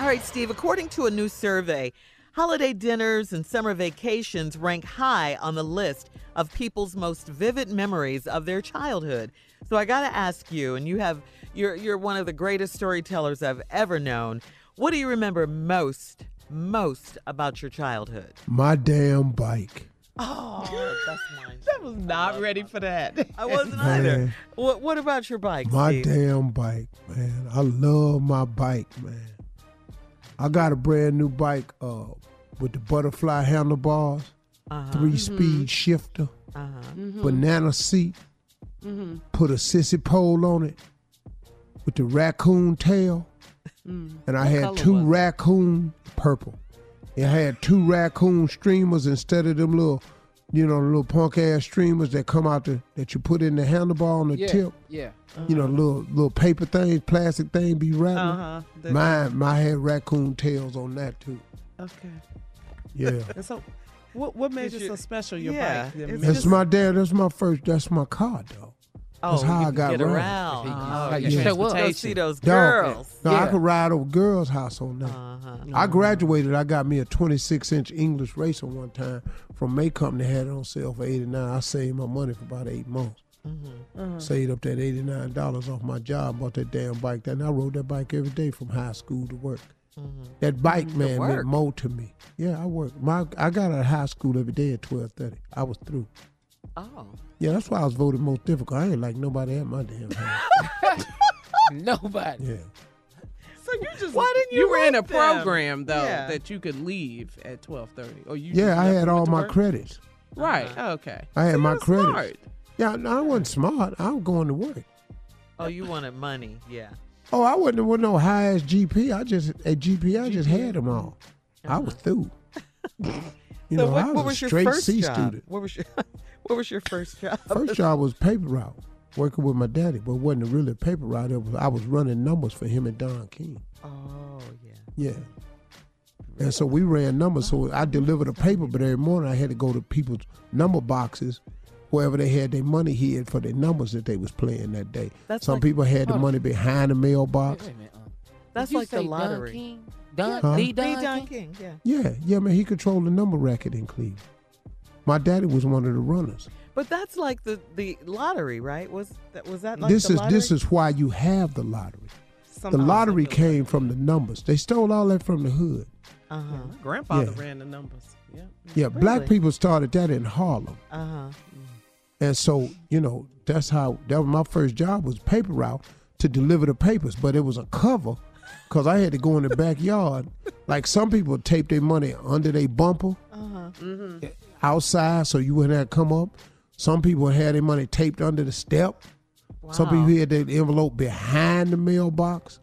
All right, Steve, according to a new survey, holiday dinners and summer vacations rank high on the list of people's most vivid memories of their childhood. So I got to ask you, and you have you're you're one of the greatest storytellers I've ever known. What do you remember most most about your childhood? My damn bike. Oh, that's mine. I was not ready for that. I wasn't Man. either. What what about your bike, My Steve? damn bike, man. I love my bike, man. I got a brand new bike uh, with the butterfly handlebars, Uh-huh. three speed shifter, Uh-huh. banana seat, put a sissy pole on it with the raccoon tail. And I had two raccoon purple. And I had two raccoon streamers instead of them little, you know, the little punk ass streamers that come out the that you put in the handlebar on the Yeah, tip. yeah. You know, little little paper things, plastic thing be rattling. Uh-huh. The- Mine, my had raccoon tails on that too. Okay. Yeah, And so, what what made Is it your- so special? Your Yeah, bike. it's that's just- my dad. That's my first. That's my car, though. Oh, That's how you I can got get around. around. Oh, like you your show up. Go see those Dog, girls. No, I Yeah. could ride over girls' house on that. Uh-huh. I uh-huh. graduated. I got me a 26 inch English racer one time from May Company. Had it on sale for 89. I saved my money for about eight months. Mm-hmm. Mm-hmm. Saved up that 89 dollars off my job. Bought that damn bike. Then I rode that bike every day from high school to work. Mm-hmm. That bike man work. meant more to me. Yeah, I worked. My I got out of high school every day at 12:30. I was through. Oh. Yeah, that's why I was voted most difficult. I ain't like nobody at my damn house. Nobody. Yeah. So you just Why didn't you You were in a like them? program though Yeah. that you could leave at twelve thirty, or you? Yeah, I had all my work? credits. Right. Uh-huh. Okay. I had See, my credits. smart. Yeah, no, I wasn't smart. I was going to work. Oh, you wanted money. Yeah. Oh, I wasn't with no high ass GP. I just at GP, I just had them all. I was uh-huh. through. You so know, what, I was, what a was your straight first C job? student. What was your What was your first job? First job was paper route, working with my daddy, but wasn't really a paper route. It was I was running numbers for him and Don King. Oh yeah. Yeah, And so we ran numbers. So I delivered a paper, but every morning I had to go to people's number boxes, wherever they had their money hid for their numbers that they was playing that day. That's Some like- people had the money behind the mailbox. Wait a minute. um, That's did you like the say Don lottery. King? Don, Huh? the The Don, Don King? King, yeah. Yeah, yeah, man. He controlled the number racket in Cleveland. My daddy was one of the runners. But that's like the the lottery, right? Was that was that like this the is lottery? this is why you have the lottery. The lottery something- came from the numbers. They stole all that from the hood. Uh huh. My grandfather Yeah. ran the numbers. Yeah. Yeah, black people started that in Harlem. Uh huh. And so, you know, that's how that was my first job was paper route to deliver the papers, but it was a cover because I had to go in the backyard. like some people tape their money under their bumper Uh huh. Outside so you wouldn't have come up. Some people had their money taped under the step. Wow. Some people had their envelope behind the mailbox.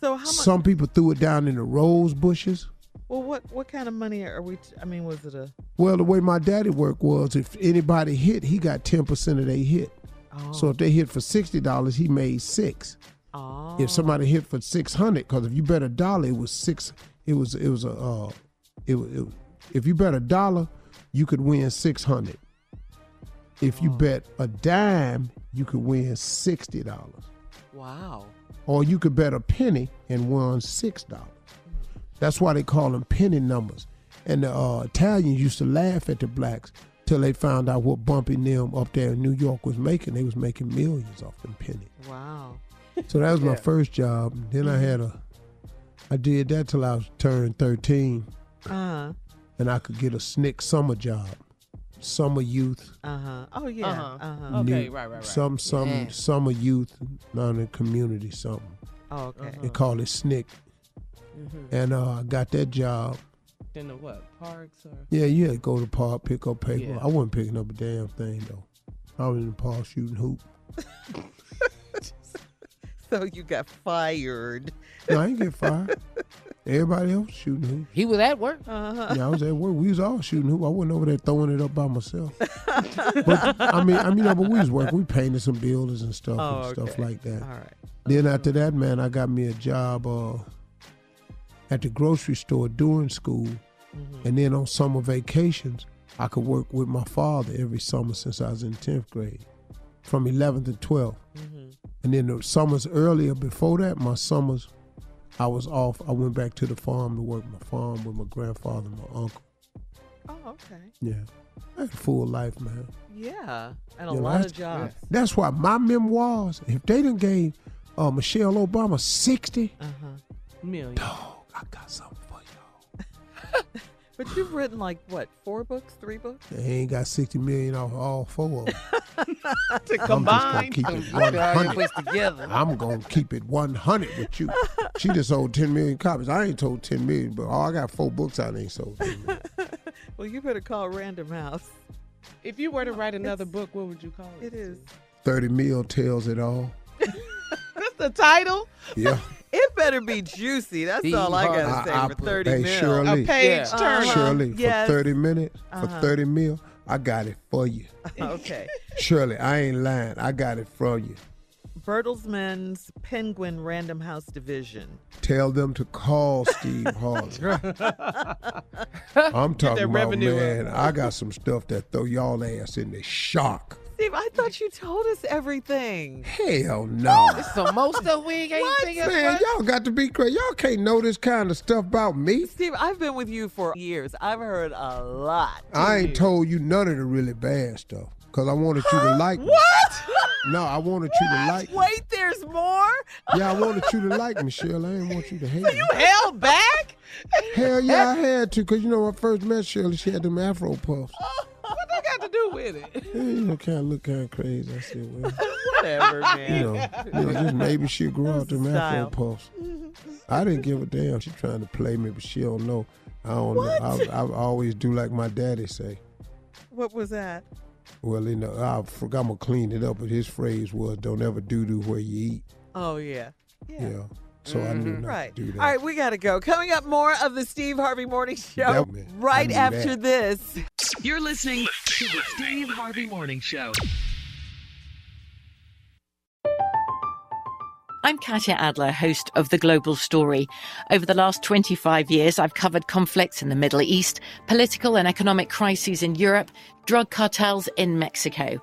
so how much? Some people threw it down in the rose bushes. well, what what kind of money are we? I mean, was it a? Well, the way my daddy worked was if anybody hit, he got 10% of their hit. Oh. So if they hit for $60, he made six. oh. if somebody hit for 600 because if you bet a dollar it was six it was it was a uh it, it if you bet a dollar you could win 600 if you bet a dime you could win $60 Wow. or you could bet a penny and win $6 that's why they call them penny numbers. And the uh, italians used to laugh at the blacks till they found out what bumpy and them up there in new york was making. They was making millions off them pennies. Wow. so that was my first job. Then I had a, I did that till I was turned 13, Uh huh. And I could get a SNCC summer job, summer youth, Uh huh. Oh yeah. Uh-huh. Uh huh. Okay, new- right, right, right. some some Yeah. summer youth, not in community something. Oh, okay. They call it SNCC, Mhm. and uh, I got that job. Then the what? Parks or? Yeah, you had to go to the park, pick up paper. Yeah. I wasn't picking up a damn thing though. I was in the park shooting hoop. So you got fired. No, I ain't get fired. Everybody else shooting hoop. He was at work. Uh huh. Yeah, I was at work. We was all shooting hoop. I wasn't over there throwing it up by myself. but I mean, I mean, no, but we was working. We painted some buildings and stuff Oh, and stuff like that. All right. Then after that, man, I got me a job uh, at the grocery store during school, Mm-hmm. and then on summer vacations, I could work with my father every summer since I was in tenth grade, from eleventh to 12th Mm-hmm. And then the summers earlier before that, my summers, I was off. I went back to the farm to work my farm with my grandfather and my uncle. Oh, okay. Yeah. I had a full life, man. Yeah, and a Yeah, lot that's- of jobs. That's why my memoirs, if they done gave uh, Michelle Obama 60, Uh huh. Million. dog, I got something for y'all. But you've written like what? Four books? Three books? They ain't got 60 million off all four of them. To I'm just going to combine. keep it You put all your 100. together. I'm going to keep it 100 with you. She just sold 10 million copies. I ain't told 10 million, but oh, I got four books I ain't sold. 10 million. Well, you better call Random House. If you were to write another book, what would you call it? It is. 30 mil tells it all. That's the title. Yeah. It better be juicy. That's Be all I gotta say I- I- for thirty hey, mil. Shirley. A page Yeah. turn. Uh-huh. Shirley, Yes. for 30 minutes, for Uh-huh. 30 mil, I got it for you. okay. Shirley, I ain't lying. I got it for you. Bertelsmann's Penguin Random House Division. Tell them to call Steve Harvey. I'm talking about, revenue up. man, I got some stuff that throw y'all ass in the shock. Steve, I thought you told us everything. Hell no. So most of we ain't thinking Man, y'all got to be crazy. Y'all can't know this kind of stuff about me. Steve, I've been with you for years. I've heard a lot. I ain't told you none of the really bad stuff because I wanted you to like me. What? No, I wanted you to like me. Wait, there's more? Yeah, I wanted you to like me, Shirley. I didn't want you to hate me. Held back? Hell yeah, I had to, because you know, when I first met Shirley, she had them afro puffs. Oh. What got to do with it? Yeah, you know, kind of look kind of crazy. I said, well, Whatever, you man. know, you know, just maybe she'll grow out them Style. afro puffs. Mm-hmm. I didn't give a damn. She trying to play me, but she don't know. I don't know. I, I always do like my daddy say. What was that? Well, you know, I forgot I'm gonna clean it up, but his phrase was, "Don't ever do do where you eat." Oh, yeah. Yeah. So I knew not mm-hmm. Right. to do that. All right, we got to go. Coming up, more of the Steve Harvey Morning Show That- man, I right after that. this. You're listening to the Steve Harvey Morning Show. I'm Katya Adler, host of The Global Story. Over the last 25 years, I've covered conflicts in the Middle East, political and economic crises in Europe, drug cartels in Mexico.